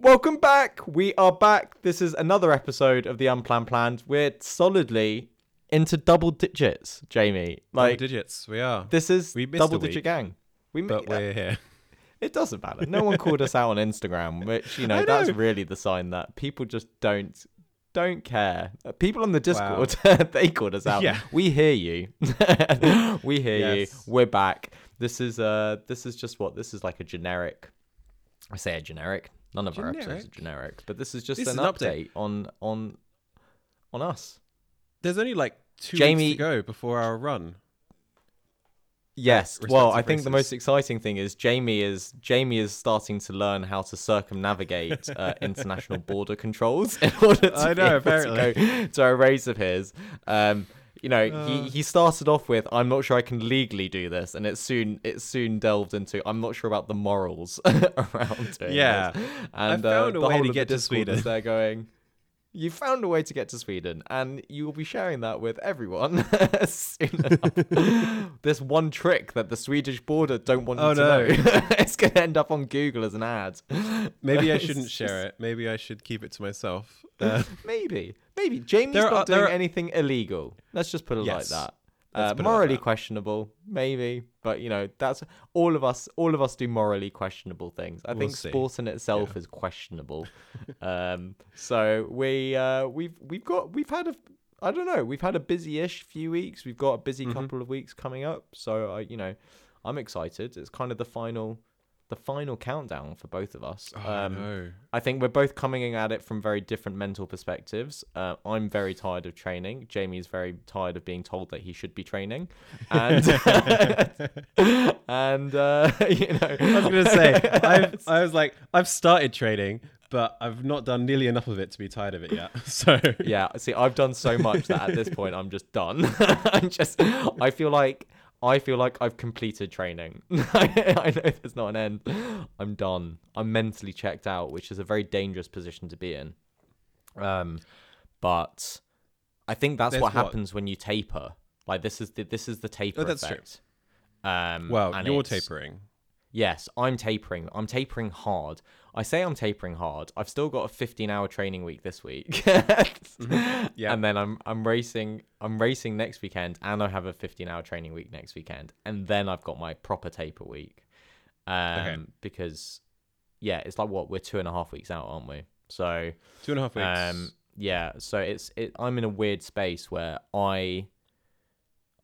Welcome back. We are back. This is another episode of the Unplanned Plans. We're solidly into double digits, Jamie. Like Like digits, we are. this is We double digit week, gang. We but mi- we're here. It doesn't matter. No one called us out on Instagram, which you know I that's really the sign that people just don't don't care. Uh, People on the Wow. Discord, they called us out. Yeah. We hear you. we hear Yes. you. We're back. This is uh this is just what this is like a generic. I say a generic. None of our episodes are Generic? generic, but this is just This an, is an update. update. on on on us. There's only like two Jamie- weeks to go before our run. Yes. Well, I think the most exciting thing is Jamie is Jamie is starting to learn how to circumnavigate uh, international border controls in order to I know, apparently. to go to a race of his. Um, you know, Uh. he, he started off with I'm not sure I can legally do this, and it soon it soon delved into I'm not sure about the morals around doing Yeah. this. And found uh, a the way to get to Sweden. there going. You found a way to get to Sweden, and you will be sharing that with everyone soon enough. this one trick that the Swedish border don't want you Oh, to no. know. it's going to end up on Google as an ad. Maybe I shouldn't just- share it. Maybe I should keep it to myself. Uh, Maybe, maybe Jamie's There not there doing are- anything illegal. Let's just put it like that. Uh, it like morally questionable, maybe, but you know that's all of us. All of us do morally questionable things. I We'll think see. sport in itself is questionable. um, so we uh, we've we've got we've had a I don't know we've had a busy-ish few weeks. We've got a busy Mhm. couple of weeks coming up. So uh, you know, I'm excited. It's kind of the final the final countdown for both of us. oh, um, no. I think we're both coming at it from very different mental perspectives. Uh, I'm very tired of training. Jamie's very tired of being told that he should be training, and and uh, you know, I was gonna say, I've, I was like, I've started training, but I've not done nearly enough of it to be tired of it yet. So yeah. See, I've done so much that at this point I'm just done. I'm just. I feel like. I feel like I've completed training. I, know there's not an end. I'm done. I'm mentally checked out, which is a very dangerous position to be in. Um, but I think that's There's what what? happens when you taper. Like this is the this is the taper Oh, that's true. effect. Um, well, and you're tapering. Yes, I'm tapering. I'm tapering hard. I say I'm tapering hard. I've still got a 15-hour training week this week. Yeah. And then I'm I'm racing I'm racing next weekend and I have a 15-hour training week next weekend and then I've got my proper taper week. Um because yeah, it's like what, we're two and a half weeks out, aren't we? So Two and a half weeks. um, yeah, so it's it. I'm in a weird space where I,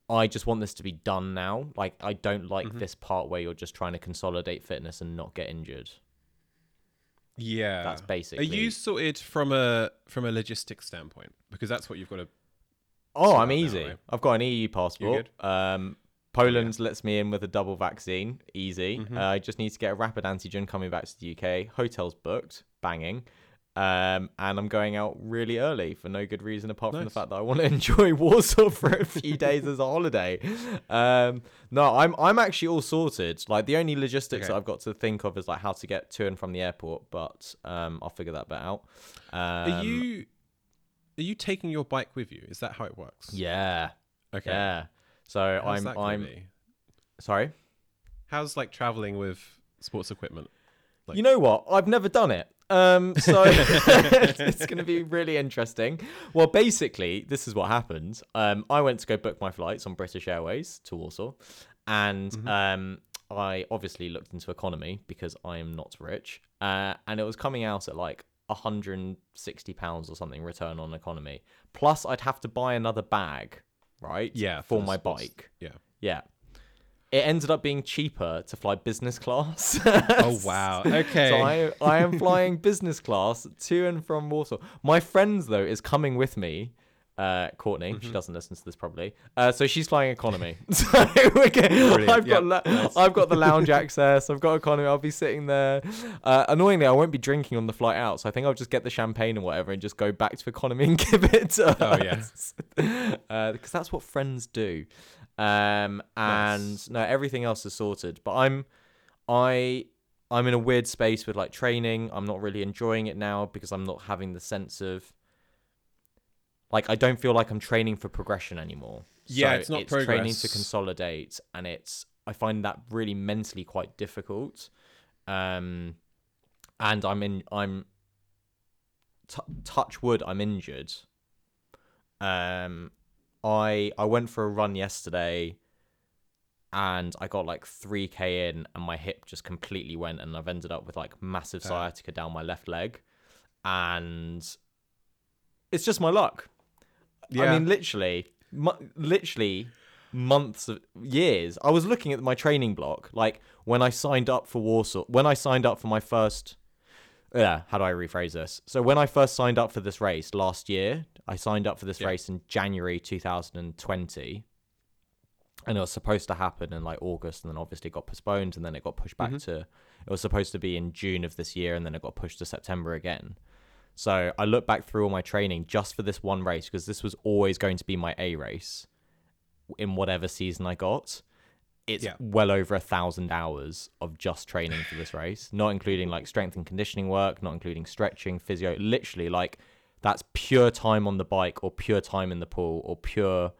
I just want this to be done now. Like I don't like Mhm. this part where you're just trying to consolidate fitness and not get injured. Yeah. That's basically. Are you sorted from a from a logistics standpoint? Because that's what you've got to. Oh, I'm out now, easy. right? I've got an EU passport. Um, Poland lets me in with a double vaccine. Easy. Mhm. Uh, I just need to get a rapid antigen coming back to the UK. Hotels booked. Banging. Um, and I'm going out really early for no good reason apart from the fact that I want to enjoy Warsaw for a few days as a holiday. Um, no, I'm I'm actually all sorted. Like the only logistics Okay. that I've got to think of is like how to get to and from the airport, but um, I'll figure that bit out. Um, Are you are you taking your bike with you? Is that how it works? Yeah. Okay. Yeah. So How's I'm I'm be? sorry. How's like traveling with sports equipment? Like- you know what? I've never done it. Um, so it's going to be really interesting. Well, basically, this is what happened. Um, I went to go book my flights on British Airways to Warsaw, and Mhm. um, I obviously looked into economy because I am not rich, uh, and it was coming out at like 160 pounds or something return on economy. Plus, I'd have to buy another bag, right? Yeah, for, for my bike. Yeah. Yeah. It ended up being cheaper to fly business class. Oh wow. Okay. So I, I am flying business class to and from Warsaw. My friends though is coming with me. Uh, Courtney, Mm-hmm. she doesn't listen to this probably. Uh, so she's flying economy. so we're getting, I've got Yep, la- I've got the lounge access. I've got economy. I'll be sitting there. Uh, annoyingly, I won't be drinking on the flight out. So I think I'll just get the champagne and whatever and just go back to economy and give it to Oh, yeah. us. uh, because that's what friends do. Um, and Nice. no, everything else is sorted. But I'm, I, I'm in a weird space with like training. I'm not really enjoying it now because I'm not having the sense of, like, I don't feel like I'm training for progression anymore. Yeah, So it's not training to consolidate, and it's I find that really mentally quite difficult. Um, and I'm in. I'm t- touch wood. I'm injured. Um, I I went for a run yesterday, and I got like three k in, and my hip just completely went, and I've ended up with like massive sciatica down my left leg, and it's just my luck. Yeah. I mean, literally, mu- literally months of years. I was looking at my training block, like when I signed up for Warsaw, when I signed up for my first. Yeah, how do I rephrase this? So when I first signed up for this race last year, I signed up for this Yeah. race in January 2020, and it was supposed to happen in like August, and then obviously got postponed, and then it got pushed back mm-hmm. to. It was supposed to be in June of this year, and then it got pushed to September again. So I look back through all my training just for this one race because this was always going to be my A race in whatever season I got. It's Yeah. well over a thousand hours of just training for this race, not including like strength and conditioning work, not including stretching, physio. Literally, like that's pure time on the bike or pure time in the pool or pure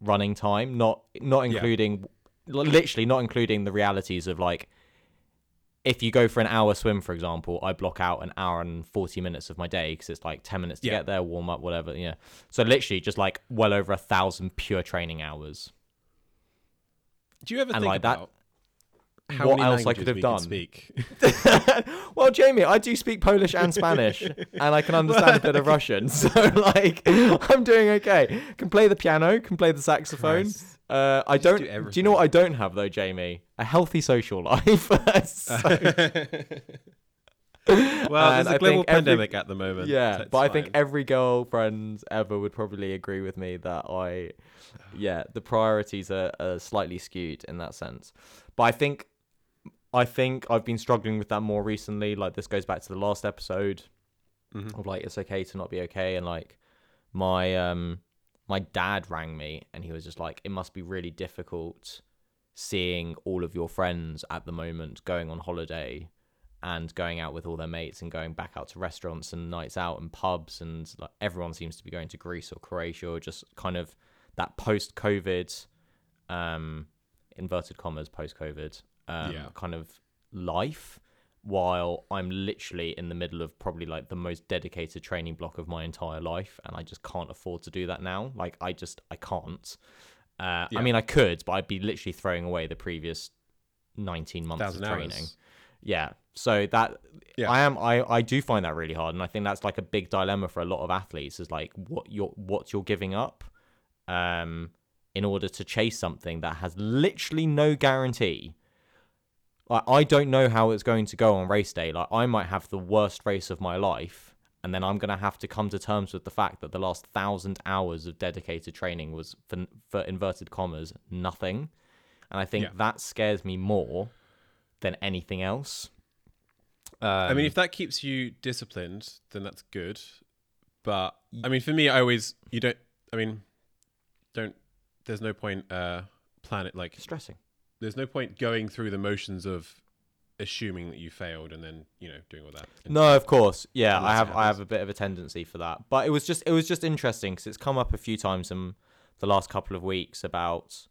running time, not not Yeah. including literally not including the realities of like if you go for an hour swim, for example, I block out an hour and 40 minutes of my day because it's like 10 minutes to Yeah. get there, warm up, whatever. Yeah. So literally just like well over a thousand pure training hours. Do you ever and think like that- about how what else I could have done? Speak? well, Jamie, I do speak Polish and Spanish, and I can understand a bit of Russian. So, like, I'm doing okay. Can play the piano, can play the saxophone. Uh, I don't. do Do, you know what I don't have though, Jamie? A healthy social life. So- well, And there's I a global think every- pandemic at the moment. yeah, so it's but I think every girlfriend ever would probably agree with me that I, yeah, the priorities are, are slightly skewed in that sense. But I think, I think I've been struggling with that more recently. Like this goes back to the last episode Mhm. of like it's okay to not be okay, and like my um my dad rang me and he was just like, it must be really difficult seeing all of your friends at the moment going on holiday and going out with all their mates and going back out to restaurants and nights out and pubs and like everyone seems to be going to Greece or Croatia or just kind of that post COVID um inverted commas post COVID um Yeah. kind of life while I'm literally in the middle of probably like the most dedicated training block of my entire life and I just can't afford to do that now like I just I can't uh, Yeah. I mean I could but I'd be literally throwing away the previous 19 months of training hours. yeah so that Yeah. i am i i do find that really hard and i think that's like a big dilemma for a lot of athletes is like what you're what you're giving up um in order to chase something that has literally no guarantee like i don't know how it's going to go on race day like i might have the worst race of my life and then i'm going to have to come to terms with the fact that the last thousand hours of dedicated training was for, for inverted commas nothing and i think Yeah. that scares me more than anything else um, I mean, if that keeps you disciplined, then that's good. But I mean, for me, I always you don't. I mean, don't. There's no point uh plan it like. stressing There's no point going through the motions of assuming that you failed and then you know doing all that. No, of course. Yeah, I have I have a bit of a tendency for that. But it was just it was just interesting because it's come up a few times in the last couple of weeks about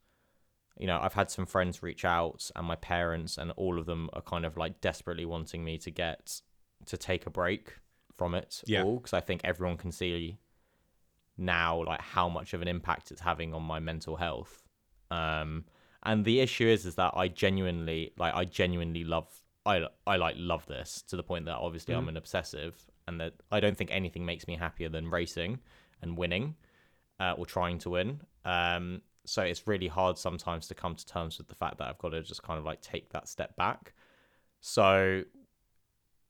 you know, I've had some friends reach out and my parents and all of them are kind of like desperately wanting me to get to take a break from it Yeah. all because I think everyone can see now like how much of an impact it's having on my mental health. Um and the issue is is that I genuinely like I genuinely love I I like love this to the point that obviously I'm Mhm. an obsessive and that I don't think anything makes me happier than racing and winning uh, or trying to win. Um so it's really hard sometimes to come to terms with the fact that I've got to just kind of like take that step back. So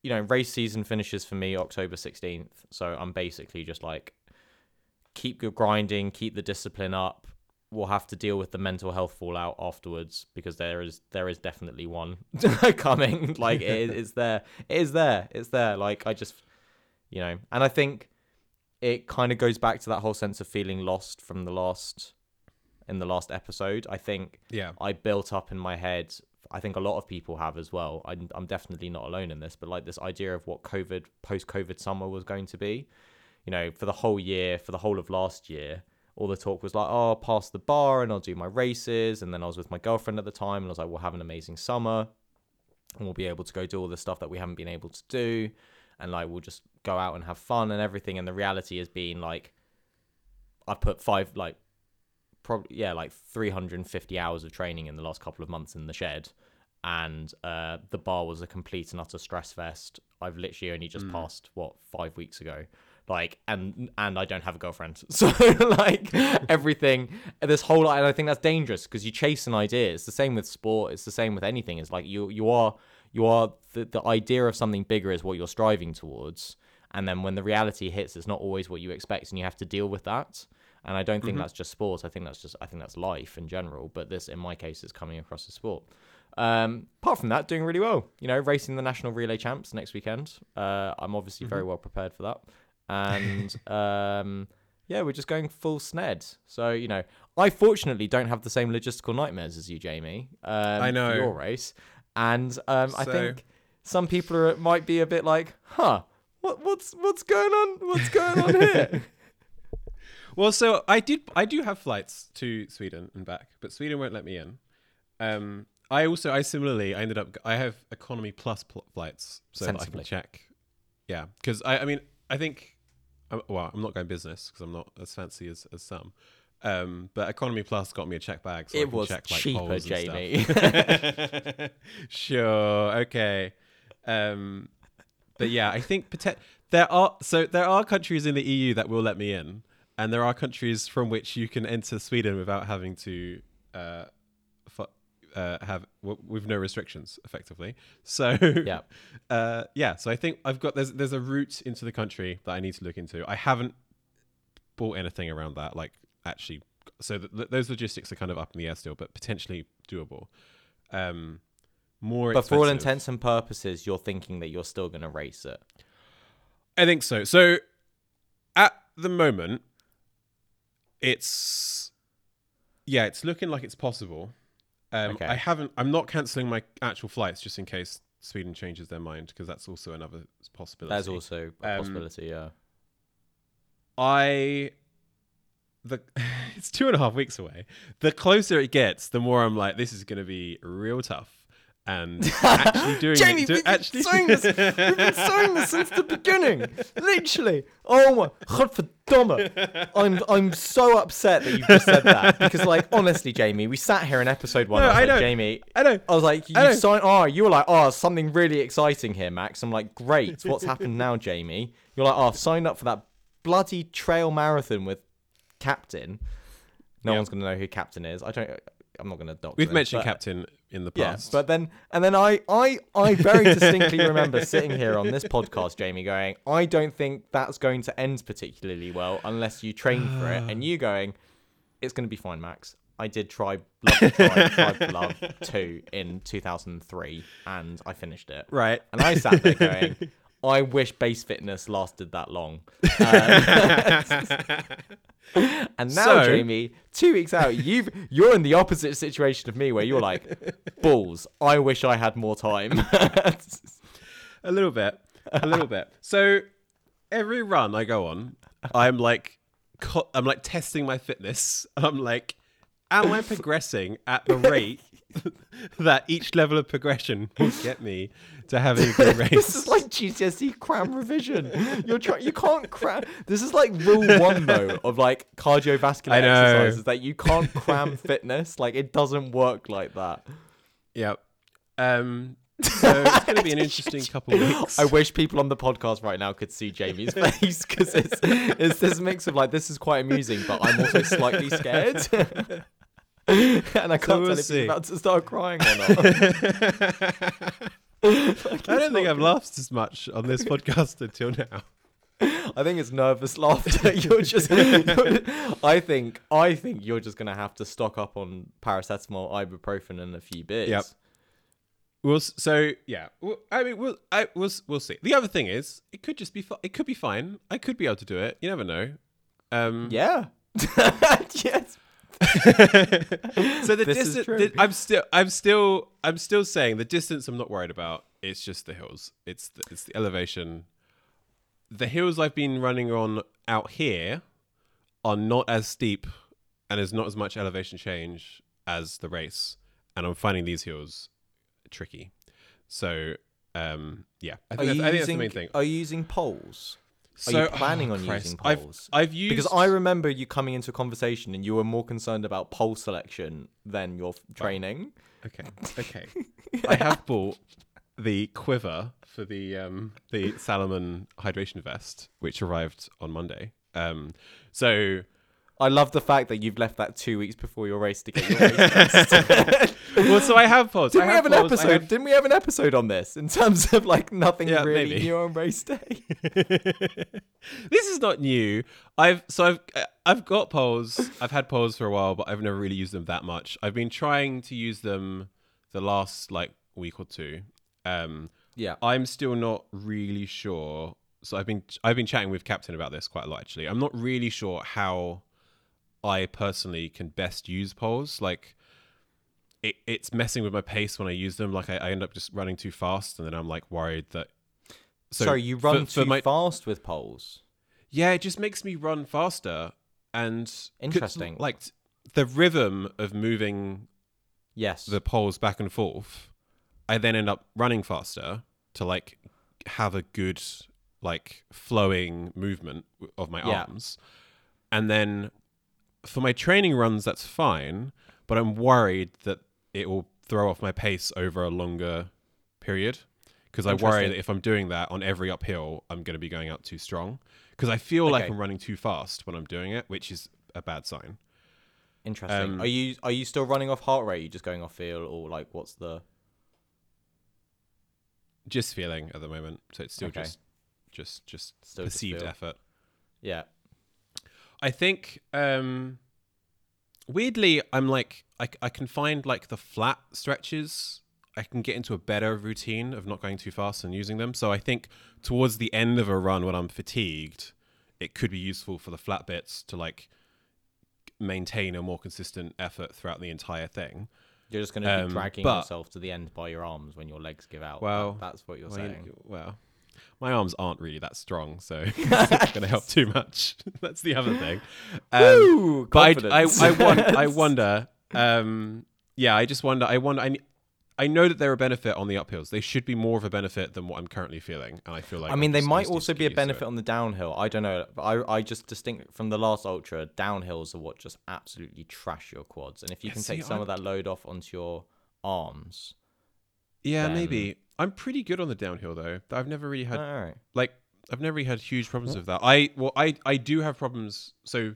you know, race season finishes for me October 16th. So I'm basically just like keep your grinding, keep the discipline up. We'll have to deal with the mental health fallout afterwards because there is there is definitely one coming. Like it, it's there, it is there, it's there. Like I just, you know, and I think it kind of goes back to that whole sense of feeling lost from the last in the last episode. I think Yeah. I built up in my head. I think a lot of people have as well. I'm, I'm definitely not alone in this, but like this idea of what COVID, post COVID summer was going to be. You know, for the whole year, for the whole of last year, all the talk was like, oh, I'll pass the bar and I'll do my races. And then I was with my girlfriend at the time and I was like, we'll have an amazing summer. and we'll be able to go do all the stuff that we haven't been able to do, and like we'll just go out and have fun and everything. And the reality has been like, I've put five like, probably yeah, like 350 hours of training in the last couple of months in the shed, and uh, the bar was a complete and utter stress fest. I've literally only just passed what five weeks ago like and and I don't have a girlfriend. So like everything this whole and I think that's dangerous because you chase an idea. It's the same with sport, it's the same with anything. It's like you you are you are the, the idea of something bigger is what you're striving towards. And then when the reality hits, it's not always what you expect and you have to deal with that. And I don't think that's just sports. I think that's just I think that's life in general. But this in my case is coming across as sport. Um, apart from that, doing really well. You know, racing the national relay champs next weekend. Uh, I'm obviously very well prepared for that and um, yeah, we're just going full sned. So you know, I fortunately don't have the same logistical nightmares as you, Jamie. Um, I know. your race, and um, I think some people are might be a bit like, huh, what what's what's going on? What's going on here? Well, so I did. I do have flights to Sweden and back, but Sweden won't let me in. Um, I also, I similarly, I ended up. I have economy plus pl- flights, so I can check. Yeah, because I, I mean, I think. Uh, Well, I'm not going business because I'm not as fancy as, as some. Um, but economy plus got me a check bag, so I It can was check, like, cheaper, Jamie. sure. Okay. Um, but yeah, I think there are so there are countries in the EU that will let me in, and there are countries from which you can enter Sweden without having to uh, uh, have w- with no restrictions, effectively. So Yeah. uh, yeah. So I think I've got there's there's a route into the country that I need to look into. I haven't bought anything around that, like actually. So th- th- those logistics are kind of up in the air still, but potentially doable. Um, more, but for all intents and purposes, you're thinking that you're still going to race it. I think so. So at the moment, it's yeah, it's looking like it's possible. Um, Okay. I haven't. I'm not canceling my actual flights just in case Sweden changes their mind because that's also another possibility. There's also a Um, possibility, yeah. I the it's two and a half weeks away. The closer it gets, the more I'm like, this is going to be real tough. And actually doing Jamie, it, do, we've been actually saying this. We've been saying this since the beginning. Literally. Oh my Godverdomme. I'm I'm so upset that you just said that because, like, honestly, Jamie, we sat here in episode one. No, I I like, know. Jamie. I know. I was like, you signed. Oh, ah, you were like, oh, something really exciting here, Max. I'm like, great. What's happened now, Jamie? You're like, oh, signed up for that bloody trail marathon with Captain. No Yeah. one's gonna know who Captain is. I don't. I'm not gonna doctor We've mentioned Captain in the yeah, past. but then and then I I I very distinctly remember sitting here on this podcast, Jamie, going, I don't think that's going to end particularly well unless you train for it, and you going, it's going to be fine, Max. I did try Love to Try, Try Love two in 2003, and I finished it. right. And I sat there going, I wish base fitness lasted that long. Um, and now, So- Jamie, two weeks out, you've you're in the opposite situation of me, where you're like, balls. I wish I had more time. A little bit. A little bit. So every run I go on, I'm like, I'm like testing my fitness. I'm like, am I progressing at the rate that each level of progression will get me to having a good race? this is like GCSE cram revision. You're trying. You can't cram. This is like rule one though of like cardiovascular exercises that you can't cram fitness. Like it doesn't work like that. Yep. Um. So it's going to be an interesting couple of weeks. I wish people on the podcast right now could see Jamie's face because it's it's this mix of like this is quite amusing, but I'm also slightly scared. and I can't we'll tell if he's about to start crying or not. I don't think I've laughed as much on this podcast until now. I think it's nervous laughter. You're just. you're- I think. I think you're just gonna have to stock up on paracetamol, ibuprofen, and a few beers. Yep. We'll so yeah. Well, I mean, we'll I we'll we'll see. The other thing is, it could just be fi- it could be fine. I could be able to do it. You never know. Um, Yeah. yes. so the distance. I'm still, I'm still, I'm still saying the distance. I'm not worried about. It's just the hills. It's the, it's the elevation. The hills I've been running on out here are not as steep, and there's not as much elevation change as the race. And I'm finding these hills tricky. So um, yeah, I Are think, that's, you I think that's the main thing. Are you using poles? Are So- you planning oh, on Christ. using I've- poles? I've used because I remember you coming into a conversation and you were more concerned about pole selection than your training. Okay. Okay. I have bought the quiver for the um the Salomon hydration vest, which arrived on Monday. Um so I love the fact that you've left that two weeks before your race to get your race test. well so I have poles. Didn't I we have an episode? have- Didn't we have an episode on this in terms of like nothing Yeah, really maybe. new on race day? this is not new. I've so I've uh, I've got poles. I've had poles for a while, but I've never really used them that much. I've been trying to use them the last like week or two. Um yeah. I'm still not really sure. So I've been I've been chatting with Captain about this quite a lot actually. I'm not really sure how I personally can best use poles. Like it, it's messing with my pace when I use them. Like I, I end up just running too fast, and then I'm like worried that. So Sorry, you run for too my- fast with poles. Yeah, it just makes me run faster, and Interesting. Like the rhythm of moving Yes. the poles back and forth, I then end up running faster to like have a good like flowing movement of my Yeah. arms. And then for my training runs that's fine, but I'm worried that it will throw off my pace over a longer period because I worry that if I'm doing that on every uphill, I'm going to be going out too strong because I feel like I'm running too fast when I'm doing it, which is a bad sign. Interesting. um, are you are you still running off heart rate? Are you just going off feel, or like what's the? Just feeling at the moment, so it's still Okay. just just just Still perceived effort. Yeah. I think um weirdly I'm like I, I can find like the flat stretches I can get into a better routine of not going too fast and using them. So I think towards the end of a run when I'm fatigued, it could be useful for the flat bits to like maintain a more consistent effort throughout the entire thing. You're just going to Um, be dragging but- yourself to the end by your arms when your legs give out. That- Well, that's what you're Well, you- saying. well, my arms aren't really that strong, so it's not going to help too much. That's the other thing. Um, Woo, but I, I. I, I wonder. Um, yeah, I just wonder. I wonder. I, I know that they're a benefit on the uphills. They should be more of a benefit than what I'm currently feeling, and I feel like I mean, I'm they might also be a get used to it. benefit on the downhill. I don't know. I, I just distinct from the last ultra, downhills are what just absolutely trash your quads. And if you Yeah, can see, take some I- of that load off onto your arms, Yeah, then- maybe. I'm pretty good on the downhill though. I've never really had all right. like I've never really had huge problems with that. I well, I I do have problems. So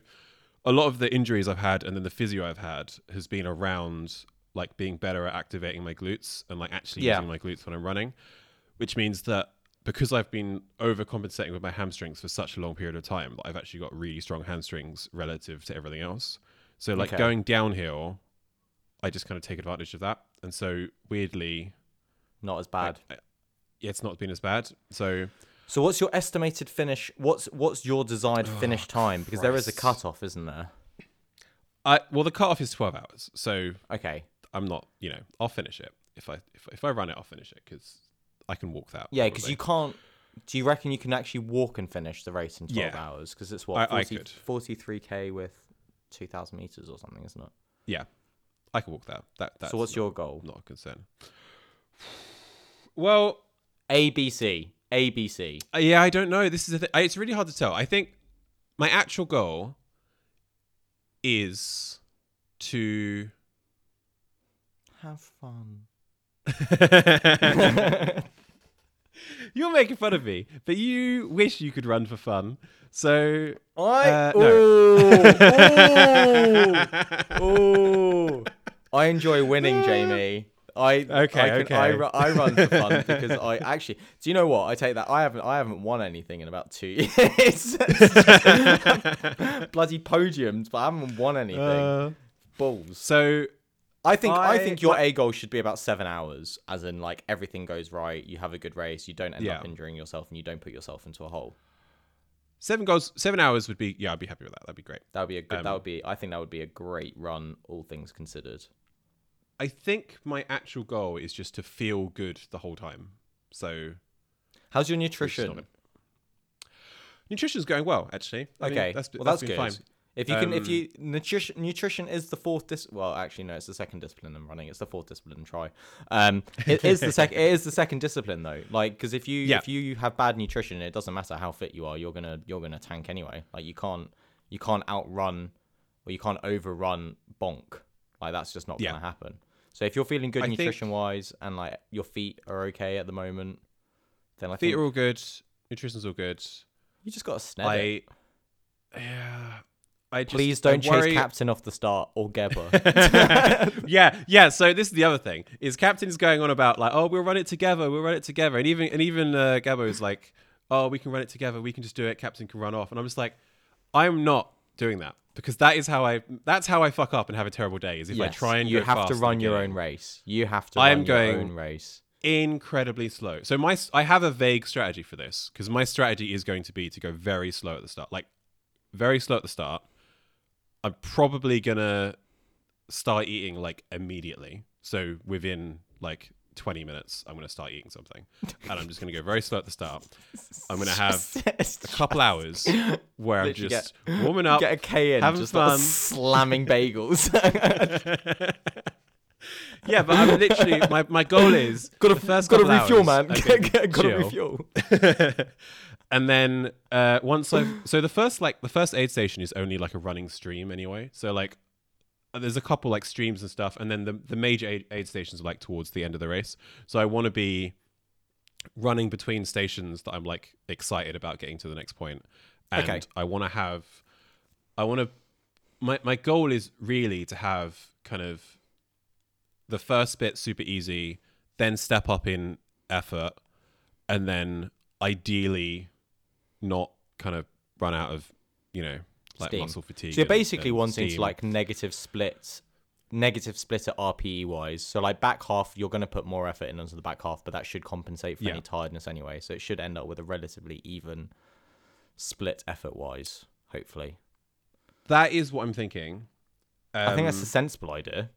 a lot of the injuries I've had and then the physio I've had has been around like being better at activating my glutes and like actually Yeah. using my glutes when I'm running, which means that because I've been overcompensating with my hamstrings for such a long period of time, I've actually got really strong hamstrings relative to everything else. So like Okay. going downhill, I just kind of take advantage of that, and so weirdly, Not as bad. I- yeah, it's not been as bad. So So what's your estimated finish? What's what's your desired oh, finish time? Because there is a Oh, Christ. cutoff, isn't there? I well, the cutoff is twelve hours, so Okay. I'm not, you know, I'll finish it if I if, if I run it, I'll finish it because I can walk that. Yeah, because you can't. Do you reckon you can actually walk and finish the race in 12 Yeah. hours? Because it's what, I- I 40, could. 43k with 2,000 meters or something, isn't it? yeah, I can walk that. That that's so what's not, your goal? not a concern. Well, ABC. ABC. uh, yeah, I don't know. This is a th- it's really hard to tell. I think my actual goal is to Have fun. You're making fun of me, but you wish you could run for fun. So I. Uh, oh, oh, I enjoy winning, Jamie. I Okay, I, can- okay. ru- I run for fun because I actually. Do you know what? I take that. I haven't. I haven't won anything in about two years. Bloody podiums, but I haven't won anything. Uh, Balls. so I think. I, I- think your A goal should be about seven hours, as in like everything goes right. You have a good race. You don't end Yeah. up injuring yourself, and you don't put yourself into a hole. seven goals, seven hours would be yeah, I'd be happy with that. That'd be great. That would be a good. that Um, would be. I think that would be a great run, all things considered. I think my actual goal is just to feel good the whole time. So How's your nutrition? it. nutrition's going well, actually. I mean, Okay, that's, well that's that's, good. fine. If you can, if Um, you nutrition, nutrition is the fourth dis. Well, actually, no, it's the second discipline in running. It's the fourth discipline. Try. Um, it is the second. It is the second discipline though. Like, because if you Yeah. if you have bad nutrition, it doesn't matter how fit you are. You're gonna you're gonna tank anyway. Like you can't you can't outrun or you can't overrun bonk. Like that's just not Yeah. gonna happen. So if you're feeling good I nutrition wise and like your feet are okay at the moment, then I Feet think are all good. Nutrition's all good. you just gotta sned it. I yeah. I just Please don't chase worry- captain off the start or Gebber. yeah, yeah. So this is the other thing: is Captain's going on about like, oh, we'll run it together, we'll run it together, and even and even uh, is like, oh, we can run it together, we can just do it. Captain can run off, and I'm just like, I'm not doing that because that is how I that's how I fuck up and have a terrible day. Is if I try and you have to run your own race. You have to I run am your going- own race. incredibly slow. So my I have a vague strategy for this because my strategy is going to be to go very slow at the start, like very slow at the start. I'm probably gonna start eating like immediately. So within like 20 minutes, I'm gonna start eating something, and I'm just gonna go very slow at the start. I'm gonna have a couple hours where I'm Literally just warming up. Get a K in, having just fun. slamming bagels. yeah, but I'm literally my, my goal is got to first got to refuel, man. got to refuel. and then uh, once I've so the first like the first aid station is only like a running stream anyway. So like there's a couple like streams and stuff, and then the the major aid, aid stations are like towards the end of the race. So I want to be running between stations that I'm like excited about getting to the next point, and Okay. I want to have I want to my my goal is really to have kind of the first bit super easy, then step up in effort, and then ideally not kind of run out of you know like Steam. muscle fatigue. So you're basically and wanting to like negative splits, negative split at RPE wise. So like back half, you're going to put more effort in onto the back half, but that should compensate for Yeah. any tiredness anyway. So it should end up with a relatively even split effort wise. Hopefully, that is what I'm thinking. I think that's Um, a sensible idea.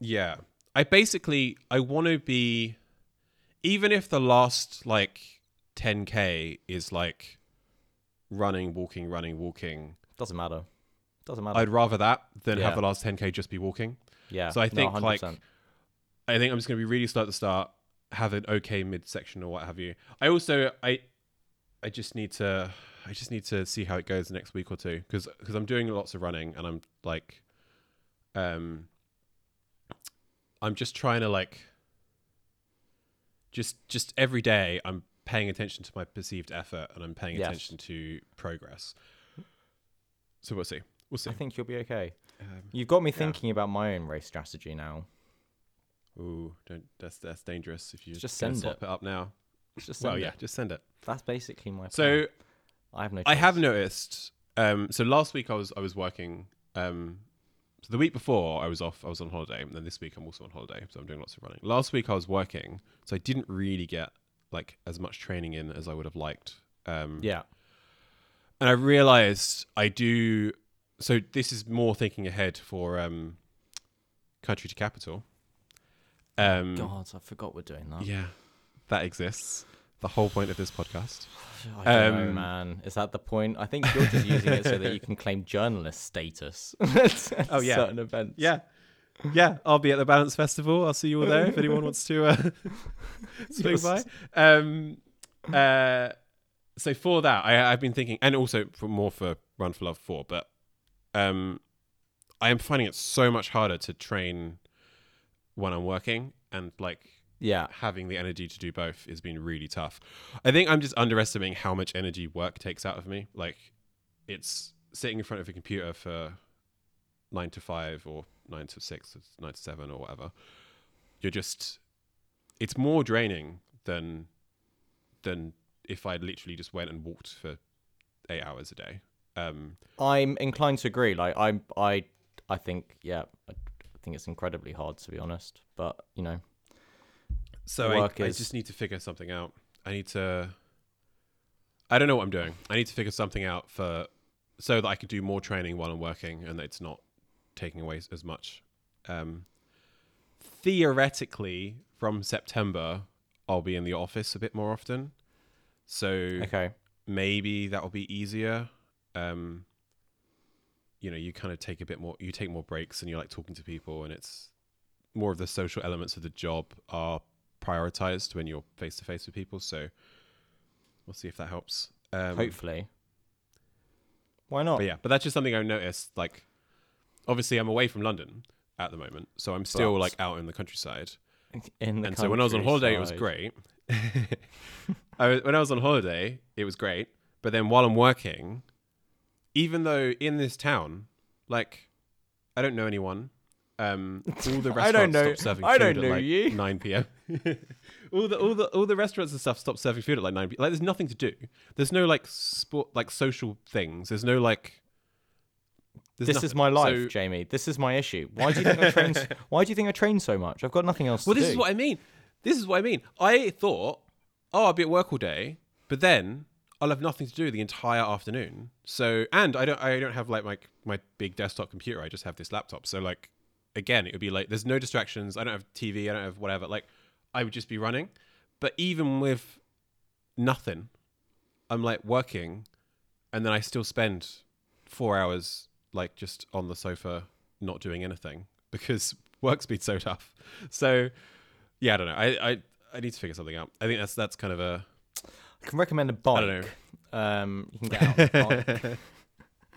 Yeah. I basically I want to be even if the last like 10k is like running, walking, running, walking. Doesn't matter. Doesn't matter. I'd rather that than Yeah. have the last 10k just be walking. yeah. so I no, think, like, I think I'm just going to be really slow at the start, have an okay midsection or what have you. I also I I just need to I just need to see how it goes the next week or two because because I'm doing lots of running and I'm like um I'm just trying to like just just every day I'm paying attention to my perceived effort and I'm paying Yes. attention to progress. So we'll see. We'll see. I think you'll be okay. Um, You've got me yeah. thinking about my own race strategy now. ooh, don't that's that's dangerous if you Just send swap it. it up now. It's just Well, send yeah, it. just send it. That's basically my. Plan. So I have no. I have noticed. Um, so last week I was I was working. Um, so the week before I was off. I was on holiday, and then this week I'm also on holiday. So I'm doing lots of running. Last week I was working, so I didn't really get like as much training in as I would have liked. Um, Yeah. And I realized I do. So this is more thinking ahead for um, country to capital. Um, God, I forgot we're doing that. yeah, that exists. The whole point of this podcast. I don't know, Um, man. Is that the point? I think you're just using it so that you can claim journalist status. at Oh, yeah. certain events. Yeah. Yeah, I'll be at the Balance Festival. I'll see you all there if anyone wants to uh, swing by. Um, uh, so for that, I, I've been thinking, and also for more for Run for Love Four, but um, I am finding it so much harder to train when I'm working, and like Yeah. having the energy to do both has been really tough. I think I'm just underestimating how much energy work takes out of me. Like it's sitting in front of a computer for nine to five or nine to six, or nine to seven or whatever. You're just it's more draining than than if I literally just went and walked for eight hours a day. Um, I'm inclined to agree. Like I, I, I think yeah, I think it's incredibly hard to be honest. But you know, So I, Work I is- just need to figure something out. I need to. I don't know what I'm doing. I need to figure something out for so that I can do more training while I'm working, and that it's not taking away as much. Um, theoretically, from September, I'll be in the office a bit more often, so okay. maybe that will be easier. Um, you know you kind of take a bit more you take more breaks and you're like talking to people and it's more of the social elements of the job are prioritized when you're face to face with people so we'll see if that helps um, Hopefully. Why not? but yeah but that's just something i noticed like obviously i'm away from london at the moment so i'm still But- like out in the countryside In the and so when i was on holiday it was great I was, when i was on holiday it was great but then while i'm working even though in this town like i don't know anyone um all the restaurants I don't know- stop serving I food don't at know like you. 9 p.m all the all the all the restaurants and stuff stop serving food at like 9 p.m like there's nothing to do there's no like sport like social things there's no like there's This nothing. is my life, So- Jamie. This is my issue. Why do you think I train? s- why do you think I train so much? I've got nothing else to do. Well, to this do. is what I mean. This is what I mean. I thought, oh, I'll be at work all day, but then I'll have nothing to do the entire afternoon. So, and I don't, I don't have like my my big desktop computer. I just have this laptop. So, like, again, it would be like there's no distractions. I don't have TV. I don't have whatever. Like, I would just be running. But even with nothing, I'm like working, and then I still spend four hours like just on the sofa not doing anything because work's been so tough. So yeah, I don't know. I, I I need to figure something out. I think that's that's kind of a I can recommend a bike. I don't know. Um, you can get out. on a bike.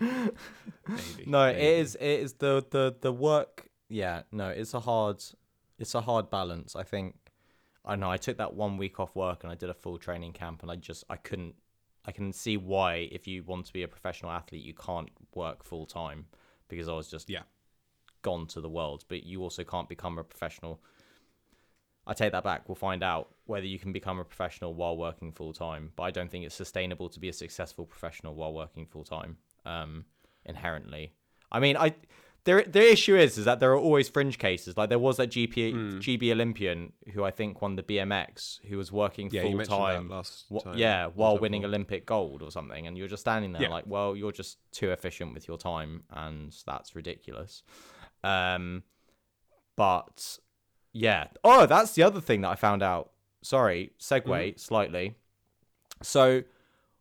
maybe. no, it maybe. is. It is the the the work. Yeah, no, it's a hard. It's a hard balance. I think. I know. I took that one week off work and I did a full training camp, and I just I couldn't. I can see why if you want to be a professional athlete, you can't work full time because I was just Yeah. gone to the world. But you also can't become a professional. I take that back. We'll find out whether you can become a professional while working full time. But I don't think it's sustainable to be a successful professional while working full time. Um, inherently, I mean, I there the issue is is that there are always fringe cases. Like there was that GP Hmm. GB Olympian who I think won the BMX, who was working Yeah, full time, last time. yeah, while winning? Olympic gold or something, and you're just standing there Yeah. like, well, you're just too efficient with your time, and that's ridiculous. Um, but yeah. Oh, that's the other thing that I found out. Sorry, segue Mm-hmm. slightly. So,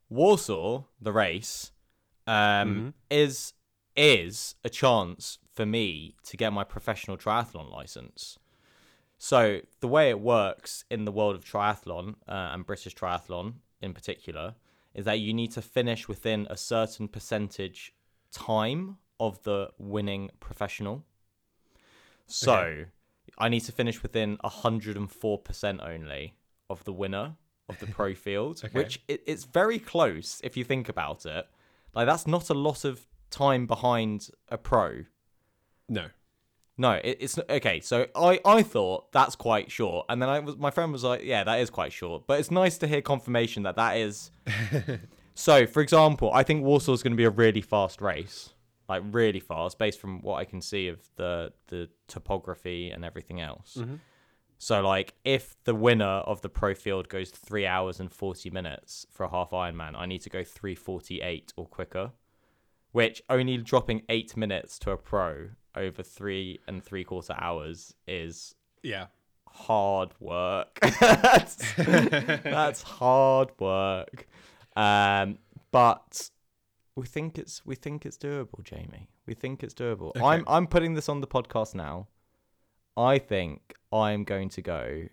Warsaw, the race, um, Mm-hmm. is is a chance for me to get my professional triathlon license. So the way it works in the world of triathlon uh, and British triathlon in particular is that you need to finish within a certain percentage time of the winning professional. So Okay. I need to finish within 104% only of the winner of the pro field, Okay. which it, it's very close if you think about it. Like that's not a lot of time behind a pro. No. No, it, it's okay. So I, I thought that's quite short, and then I was my friend was like, yeah, that is quite short. But it's nice to hear confirmation that that is. so, for example, I think Warsaw is going to be a really fast race, like really fast, based from what I can see of the the topography and everything else. So, like, if the winner of the pro field goes three hours and forty minutes for a half Ironman, I need to go three forty eight or quicker which only dropping eight minutes to a pro over three and three quarter hours is Yeah. hard work. that's, that's hard work. Um, but we think it's we think it's doable, Jamie. We think it's doable. I'm I'm putting this on the podcast now. I think I'm going to go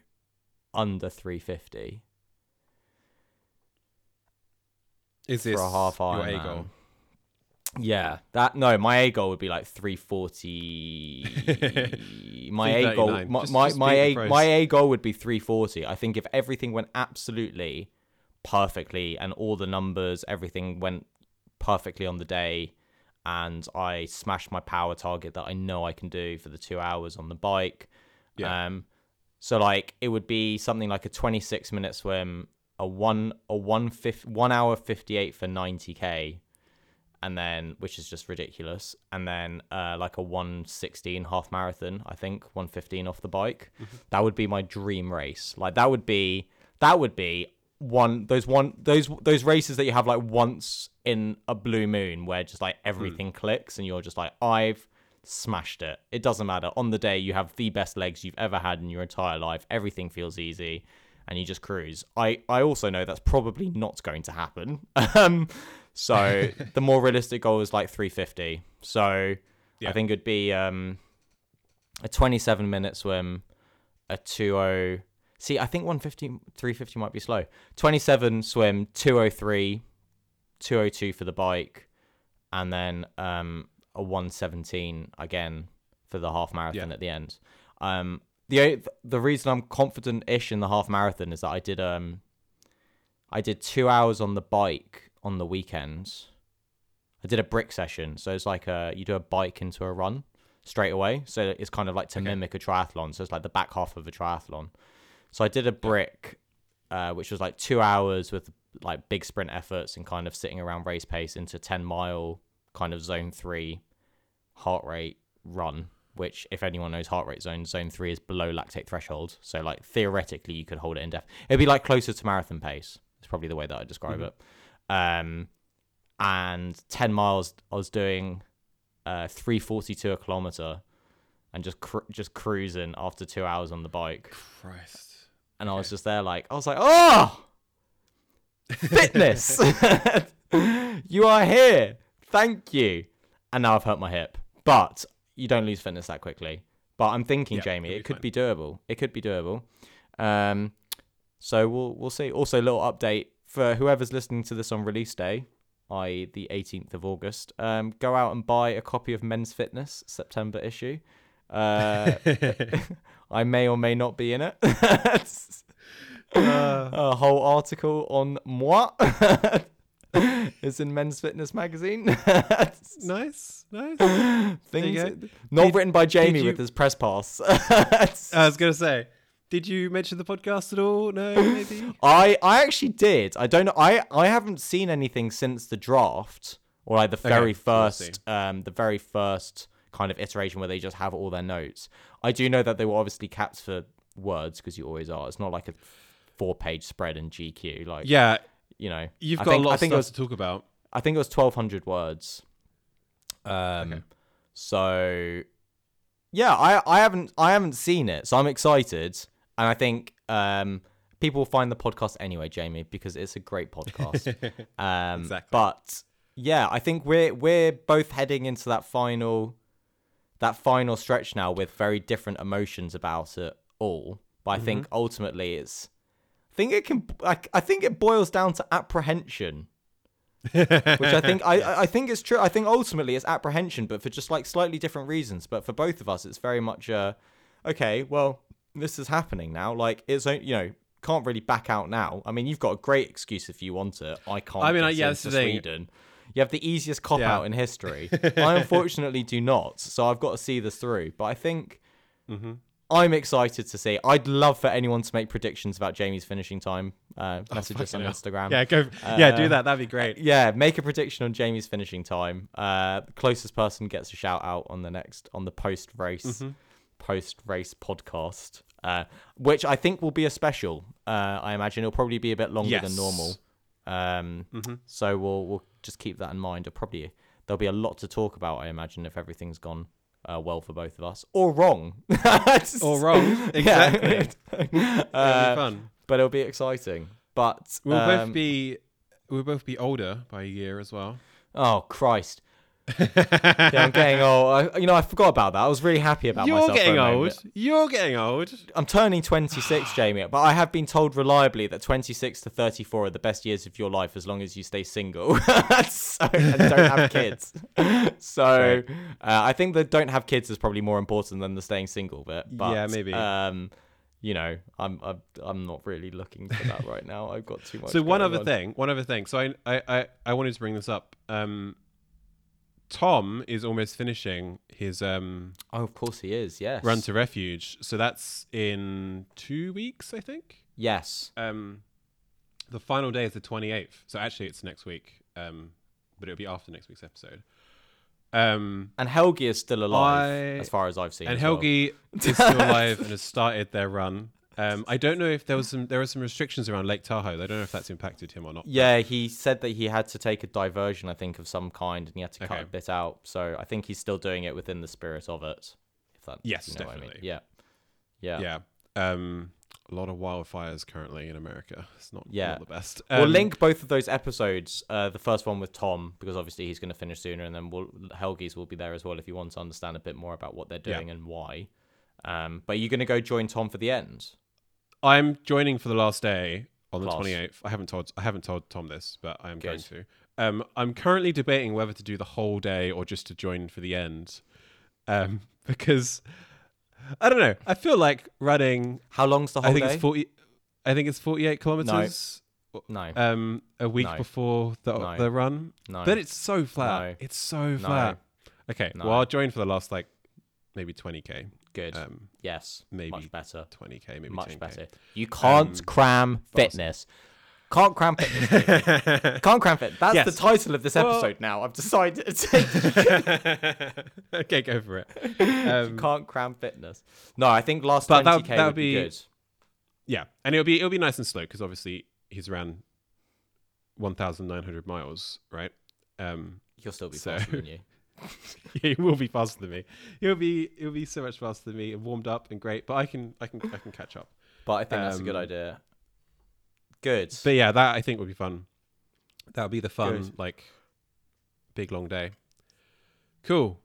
under 350 Is this for a half your A goal? Yeah, that no, my A goal would be like 340. my A goal, my Just- my, just my A my A goal would be 340. I think if everything went absolutely perfectly and all the numbers, everything went perfectly on the day, and I smashed my power target that I know I can do for the two hours on the bike. Yeah. Um, so like it would be something like a 26 minute swim, a one a one fif- one hour 58 for 90k, and then which is just ridiculous, and then uh, like a 116 half marathon, I think 115 off the bike. That would be my dream race. Like that would be that would be one those one those those races that you have like once in a blue moon where just like everything clicks and you're just like I've smashed it. It doesn't matter. On the day you have the best legs you've ever had in your entire life. Everything feels easy and you just cruise. I I also know that's probably not going to happen. Um so the more realistic goal is like 350. So Yeah. I think it'd be um, a 27 minute swim, a 20. See, I think 150, 350 might be slow. 27 swim, 203, 202 for the bike, and then um, a 117 again for the half marathon Yeah. at the end. Um, the the reason I'm confident-ish in the half marathon is that I did um, I did two hours on the bike on the weekends. I did a brick session, so it's like a you do a bike into a run straight away. So it's kind of like to Okay. mimic a triathlon. So it's like the back half of a triathlon. So I did a brick, uh, which was like two hours with like big sprint efforts and kind of sitting around race pace into ten mile kind of zone three heart rate run. Which, if anyone knows heart rate zone, zone three is below lactate threshold. So like theoretically, you could hold it in depth. It'd be like closer to marathon pace. It's probably the way that I describe Mhm. it. Um, and 10 miles I was doing uh 342 a kilometer and just cru- just cruising after 2 hours on the bike Christ. And I was just there like I was like oh fitness. You are here. Thank you. And now I've hurt my hip. But you don't lose fitness that quickly. But I'm thinking Yeah, Jamie it could fine. be doable. It could be doable. Um so we'll we'll see. Also a little update for whoever's listening to this on release day i.e. the 18th of August. Um go out and buy a copy of Men's Fitness September issue uh I may or may not be in it. Uh. a whole article on moi is in Men's Fitness magazine. nice, nice. Things not Did- written by Jamie you- with his press pass. I was gonna say, did you mention the podcast at all? No, maybe. I I actually did. I don't know. I I haven't seen anything since the draft or like the very we'll first um the very first kind of iteration where they just have all their notes. I do know that they were obviously capped for words because you always are. It's not like a four page spread in GQ. Like Yeah, you know, you've I got think- a lot I think it stuff was to talk about. I think it was twelve hundred words. Um, Okay. so yeah, I I haven't I haven't seen it, so I'm excited, and I think um people will find the podcast anyway, Jamie, because it's a great podcast. um, Exactly. But yeah, I think we're we're both heading into that final that final stretch now with very different emotions about it all. But I think ultimately it's I think it can I, I think it boils down to apprehension which I think I I I think it's true. I think ultimately it's apprehension, but for just like slightly different reasons. But for both of us, it's very much uh, okay. Well, this is happening now. Like it's you know can't really back out now. I mean, you've got a great excuse if you want it. I can't. I mean, I- yeah, that's the thing. You have the easiest cop Yeah. out in history. I unfortunately do not, so I've got to see this through. But I think hmm I'm excited to see. I'd love for anyone to make predictions about Jamie's finishing time. Uh, message us on hell. Instagram. Yeah, go. yeah, do Uh, that. That'd be great. Yeah, make a prediction on Jamie's finishing time. Uh, closest person gets a shout out on the next on the post race Mm-hmm. post race podcast, uh, which I think will be a special. Uh, I imagine it'll probably be a bit longer than normal. Um, Mhm. so we'll we'll just keep that in mind. It'll probably there'll be a lot to talk about. I imagine if everything's gone. Uh, well for both of us, or wrong, Or wrong, exactly. Yeah. It'll Uh, be fun. but it'll be exciting. But We'll um, both be. We'll both be older by a year as well. Oh Christ! yeah, I'm getting old. I, you know, I forgot about that. I was really happy about You're myself. a getting old. You're getting old. I'm turning 26, Jamie, but I have been told reliably that 26 to 34 are the best years of your life as long as you stay single so, and don't have kids. so uh, I think the don't have kids is probably more important than the staying single bit. But, Yeah, maybe. Um, you know, I'm I'm I'm not really looking for that right now. I've got too much. So one other on. thing, one other thing. So I, I, I, I wanted to bring this up. Um, Tom is almost finishing his um Oh, of course he is. Yes. run to refuge. So that's in two weeks, I think. Yes. Um, the final day is the twenty eighth. So actually, it's next week. Um, but it'll be after next week's episode. Um, And Helgi is still alive, I- as far as I've seen. and as well. Helgi is still alive and has started their run. Um, I don't know if there was some there were some restrictions around Lake Tahoe. I don't know if that's impacted him or not. Yeah, he said that he had to take a diversion, I think, of some kind, and he had to cut Okay. a bit out. So I think he's still doing it within the spirit of it. If that, Yes, you know what I mean. definitely. Yeah. Yeah. Yeah. Um, a lot of wildfires currently in America. It's not, Yeah. not the best. we'll Um, link both of those episodes. Uh, the first one with Tom because obviously he's going to finish sooner, and then we'll, Helgi's will be there as well if you want to understand a bit more about what they're Yeah. doing and why. Um, but you're going to go join Tom for the end. I'm joining for the last day on the 28th. I haven't told I haven't told Tom this, but I am going to. Um, I'm currently debating whether to do the whole day or just to join for the end, um, because I don't know. I feel like running. How long's the whole I think day? it's 40. I think it's 48 kilometers. no, Um, a week No. before the No. the run, no. but it's so flat. No. It's so flat. Okay, well I'll join for the last like maybe 20k. Good. Um, yes. maybe Much better. 20k, maybe Much 10K. better. You can't Um, cram fitness. Can't cram fitness. Can't cram fit. That's Yes. the title of this Well- episode now. I've decided. okay, go for it. Um, can't cram fitness. No, I think last But 20k that- that would be, be- good. yeah, and it'll be it'll be nice and slow because obviously he's around 1,900 miles, right? Um, You'll still be So- faster than you. he will be faster than me. He'll be he'll be so much faster than me, and warmed up and great. But I can I can I can catch up. But I think that's a good Um, idea. Good. But yeah, that I think would be fun. That'll be the fun Good. like big long day. Cool.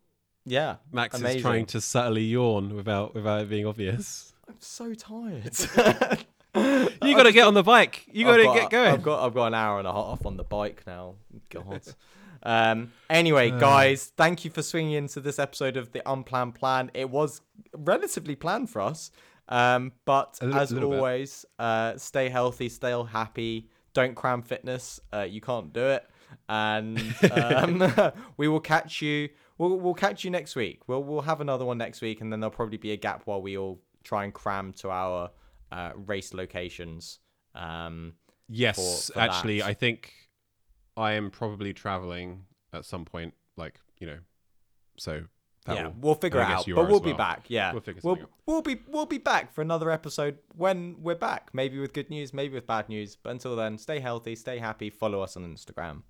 yeah. Max Amazing. is trying to subtly yawn without without it being obvious. I'm so tired. You got to get on the bike. You got to get going. I've got I've got an hour and a half on the bike now. God. um. Anyway, Uh. guys, thank you for swinging into this episode of the Unplanned Plan. It was relatively planned for us. Um. But as little always, uh, stay healthy, stay happy. Don't cram fitness. Uh, you can't do it. And um, we will catch you. We'll, we'll catch you next week. We'll we'll have another one next week, and then there'll probably be a gap while we all try and cram to our uh, race locations. Um, Yes, for- for actually, that. I think I am probably traveling at some point. Like you know, so that yeah, will- we'll figure it out. But we'll be well. back. Yeah, We'll figure we'll, out. we'll be we'll be back for another episode when we're back. Maybe with good news, maybe with bad news. But until then, stay healthy, stay happy. Follow us on Instagram.